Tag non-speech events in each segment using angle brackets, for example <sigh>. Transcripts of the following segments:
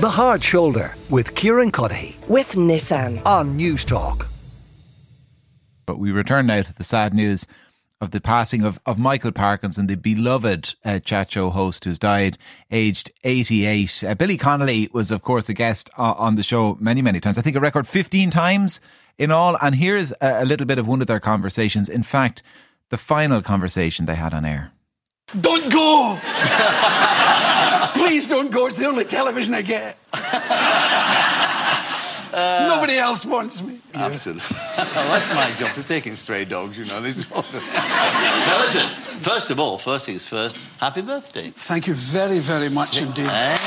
The Hard Shoulder with Kieran Cuddihy with Nissan. on News Talk. But we return now to the sad news of the passing of, of Michael Parkinson, the beloved uh, chat show host who's died aged 88. Uh, Billy Connolly was, of course, a guest uh, on the show many, many times. I think a record 15 times in all. And here's a, a little bit of one of their conversations. In fact, the final conversation they had on air. Don't go! <laughs> Please don't go. It's the only television I get. Nobody else wants me. Absolutely. <laughs> well, that's my job for taking stray dogs, you know. This is what. now, listen, first of all, first things first, happy birthday. Thank you very, very much indeed. Eh?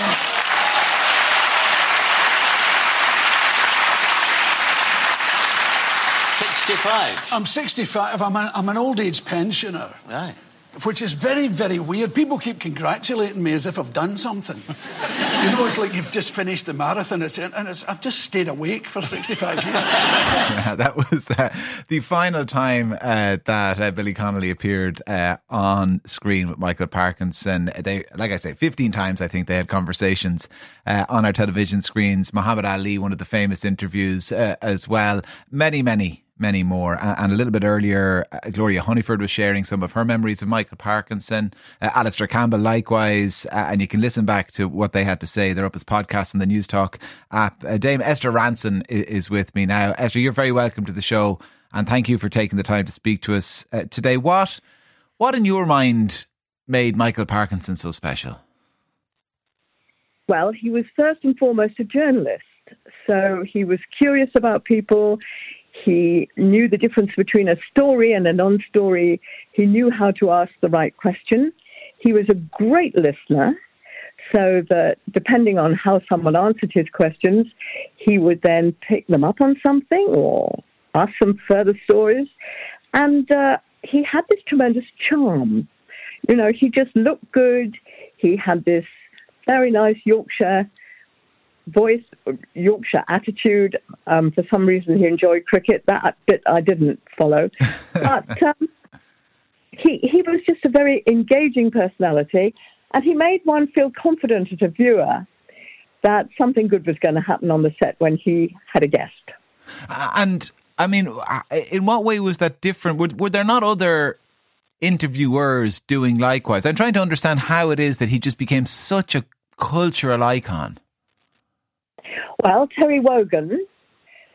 Sixty-five. I'm 65. I'm, a, I'm an old age pensioner, Right. Which is very, very weird. People keep congratulating me as if I've done something. you know, it's like you've just finished the marathon, it's, and it's, I've just stayed awake for 65 years. <laughs> Yeah, that was uh, the final time uh, that uh, Billy Connolly appeared uh, on screen with Michael Parkinson. They, like I say, 15 times I think they had conversations uh, on our television screens. Muhammad Ali, one of the famous interviews uh, as well. Many, many. Many more. A- And a little bit earlier, uh, Gloria Hunniford was sharing some of her memories of Michael Parkinson. Uh, Alastair Campbell, likewise. Uh, and you can listen back to what they had to say. They're up as podcasts on the News Talk app. Uh, Dame Esther Rantzen i- is with me now. Esther, you're very welcome to the show. And thank you for taking the time to speak to us uh, today. What, what in your mind made Michael Parkinson so special? Well, he was first and foremost a journalist. So he was curious about people. He knew the difference between a story and a non story. He knew how to ask the right question. He was a great listener, so that depending on how someone answered his questions, he would then pick them up on something or ask some further stories. And uh, he had this tremendous charm. You know, he just looked good. He had this very nice Yorkshire voice, Yorkshire attitude. Um, for some reason, he enjoyed cricket. That bit I didn't follow, <laughs> but um, he he was just a very engaging personality, and he made one feel confident as a viewer that something good was going to happen on the set when he had a guest. And I mean, in what way was that different? Were, were there not other interviewers doing likewise? I'm trying to understand how it is that he just became such a cultural icon. Well, Terry Wogan.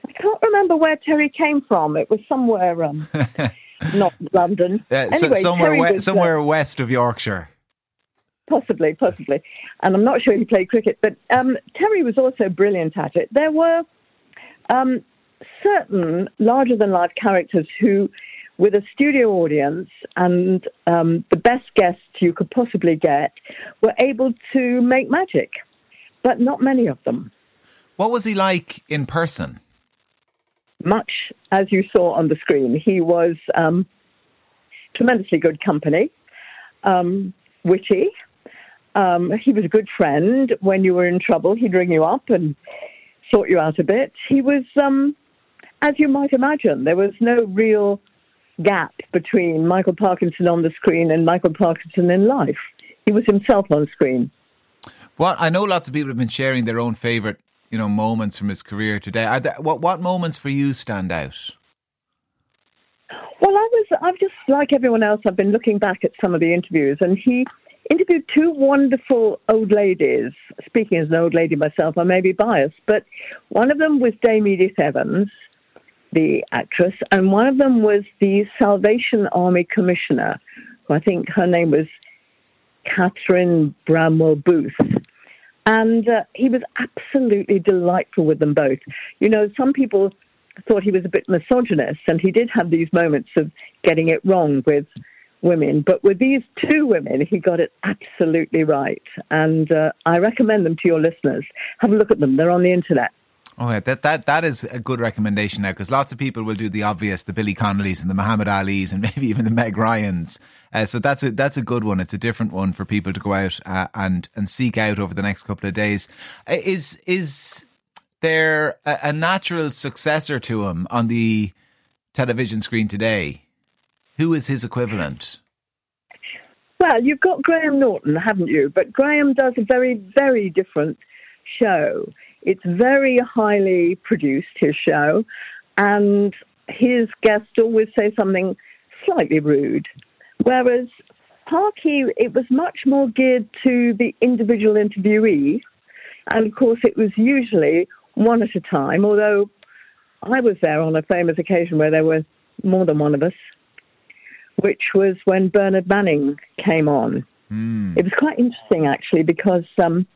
I can't remember where Terry came from. It was somewhere, um, <laughs> not London. Uh, so Anyway, somewhere, we- uh, somewhere west of Yorkshire. Possibly, possibly. And I'm not sure he played cricket, but um, Terry was also brilliant at it. There were um, certain larger than life characters who, with a studio audience and um, the best guests you could possibly get, were able to make magic, but not many of them. What was he like in person? Much as you saw on the screen, he was um, tremendously good company, um, witty. Um, he was a good friend. When you were in trouble, he'd ring you up and sort you out a bit. He was, um, as you might imagine, there was no real gap between Michael Parkinson on the screen and Michael Parkinson in life. He was himself on screen. Well, I know, lots of people have been sharing their own favorite, you know, moments from his career today. Are there, what what moments for you stand out? Well, I was, I've just, like everyone else, I've been looking back at some of the interviews, and he interviewed two wonderful old ladies. Speaking as an old lady myself, I may be biased, but one of them was Dame Edith Evans, the actress, and one of them was the Salvation Army Commissioner, who I think her name was Catherine Bramwell Booth. And uh, he was absolutely delightful with them both. You know, some people thought he was a bit misogynist, and he did have these moments of getting it wrong with women. But with these two women, he got it absolutely right. And uh, I recommend them to your listeners. Have a look at them, they're on the internet. Oh, yeah, that that that is a good recommendation now because lots of people will do the obvious, the Billy Connollys and the Muhammad Ali's and <laughs> maybe even the Meg Ryans. Uh, so that's a that's a good one. It's a different one for people to go out uh, and and seek out over the next couple of days. Uh, is is there a, a natural successor to him on the television screen today? Who is his equivalent? Well, you've got Graham Norton, haven't you? But Graham does a very, very different show. It's very highly produced, his show, and his guests always say something slightly rude. Whereas Parky, it was much more geared to the individual interviewee. And of course, it was usually one at a time, although I was there on a famous occasion where there were more than one of us, which was when Bernard Manning came on. Mm. It was quite interesting, actually, because um,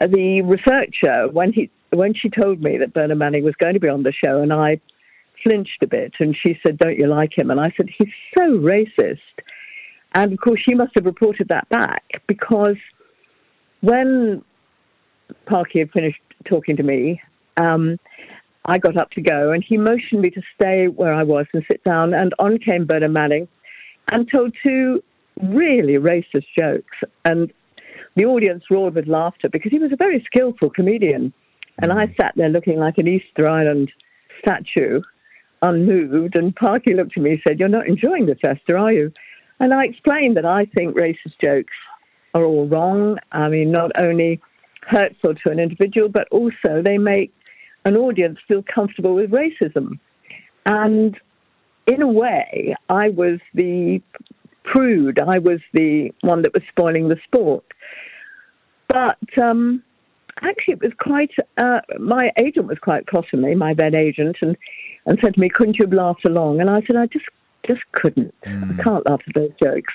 the researcher, when he when she told me that Bernard Manning was going to be on the show, and I flinched a bit, and she said, "Don't you like him?" And I said, "He's so racist." And of course, she must have reported that back because when Parky had finished talking to me, um, I got up to go, and he motioned me to stay where I was and sit down. And on came Bernard Manning and told two really racist jokes. And the audience roared with laughter because he was a very skillful comedian. And I mm. sat there looking like an Easter Island statue, unmoved. And Parky looked at me and said, You're not enjoying this, Esther, are you? And I explained that I think racist jokes are all wrong. I mean, not only hurtful to an individual, but also they make an audience feel comfortable with racism. And in a way, I was the prude. I was the one that was spoiling the sport. But um, actually, it was quite. Uh, my agent was quite cross with me, my then agent, and and said to me, "Couldn't you have laughed along?" And I said, "I just just couldn't. Mm. I can't laugh at those jokes."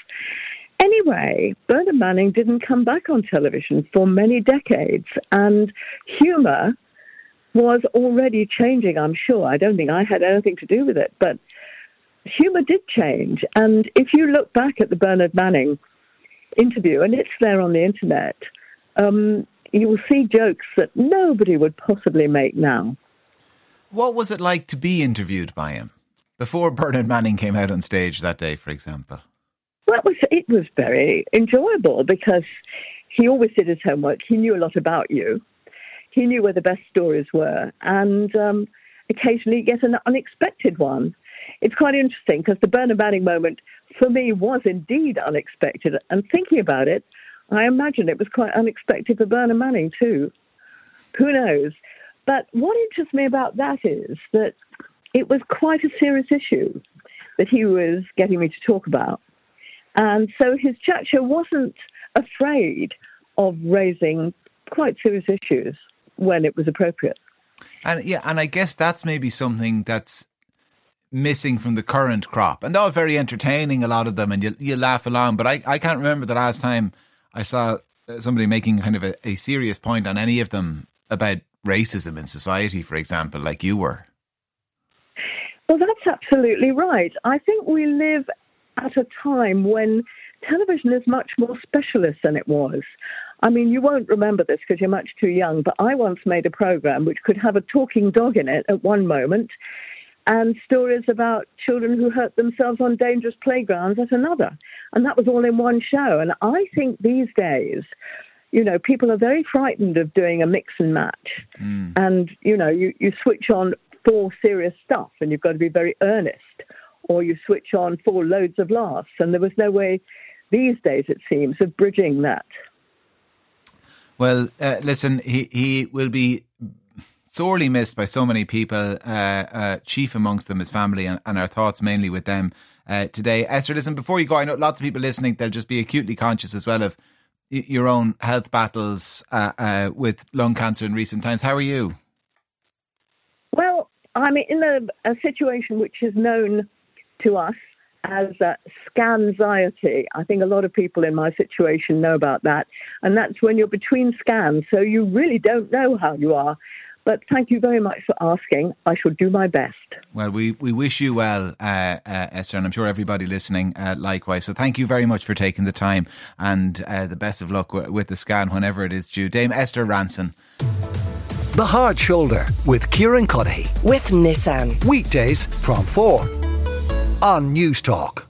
Anyway, Bernard Manning didn't come back on television for many decades, and humour was already changing, I'm sure. I don't think I had anything to do with it, but humour did change. And if you look back at the Bernard Manning interview, and it's there on the internet, um, you will see jokes that nobody would possibly make now. What was it like to be interviewed by him before Bernard Manning came out on stage that day, for example? Well, it was, it was very enjoyable because he always did his homework. He knew a lot about you he knew where the best stories were, and um, occasionally get an unexpected one. It's quite interesting because the Bernard Manning moment for me was indeed unexpected. And thinking about it, I imagine it was quite unexpected for Bernard Manning too. Who knows? But what interests me about that is that it was quite a serious issue that he was getting me to talk about. And so his show wasn't afraid of raising quite serious issues when it was appropriate. And yeah, and I guess that's maybe something that's missing from the current crop. And they're all very entertaining, a lot of them, and you you laugh along. But I, I can't remember the last time I saw somebody making kind of a, a serious point on any of them about racism in society, for example, like you were. Well, that's absolutely right. I think we live at a time when television is much more specialist than it was. I mean, you won't remember this because you're much too young, but I once made a program which could have a talking dog in it at one moment and stories about children who hurt themselves on dangerous playgrounds at another. And that was all in one show. And I think these days, you know, people are very frightened of doing a mix and match. Mm. And, you know, you, you switch on for serious stuff and you've got to be very earnest, or you switch on for loads of laughs. And there was no way these days, it seems, of bridging that. Well, uh, listen, he, he will be sorely missed by so many people, uh, uh, chief amongst them his family, and, and our thoughts mainly with them uh, today. Esther, listen, before you go, I know lots of people listening, they'll just be acutely conscious as well of your own health battles uh, uh, with lung cancer in recent times. How are you? Well, I'm in a, a situation which is known to us as uh, scanxiety. I think a lot of people in my situation know about that. And that's when you're between scans, so you really don't know how you are. But thank you very much for asking. I shall do my best. Well, we, we wish you well, uh, uh, Esther, and I'm sure everybody listening uh, likewise. So thank you very much for taking the time and uh, the best of luck w- with the scan whenever it is due. Dame Esther Rantzen. The Hard Shoulder with Kieran Cuddihy. With Nissan. Weekdays from 4 on Newstalk.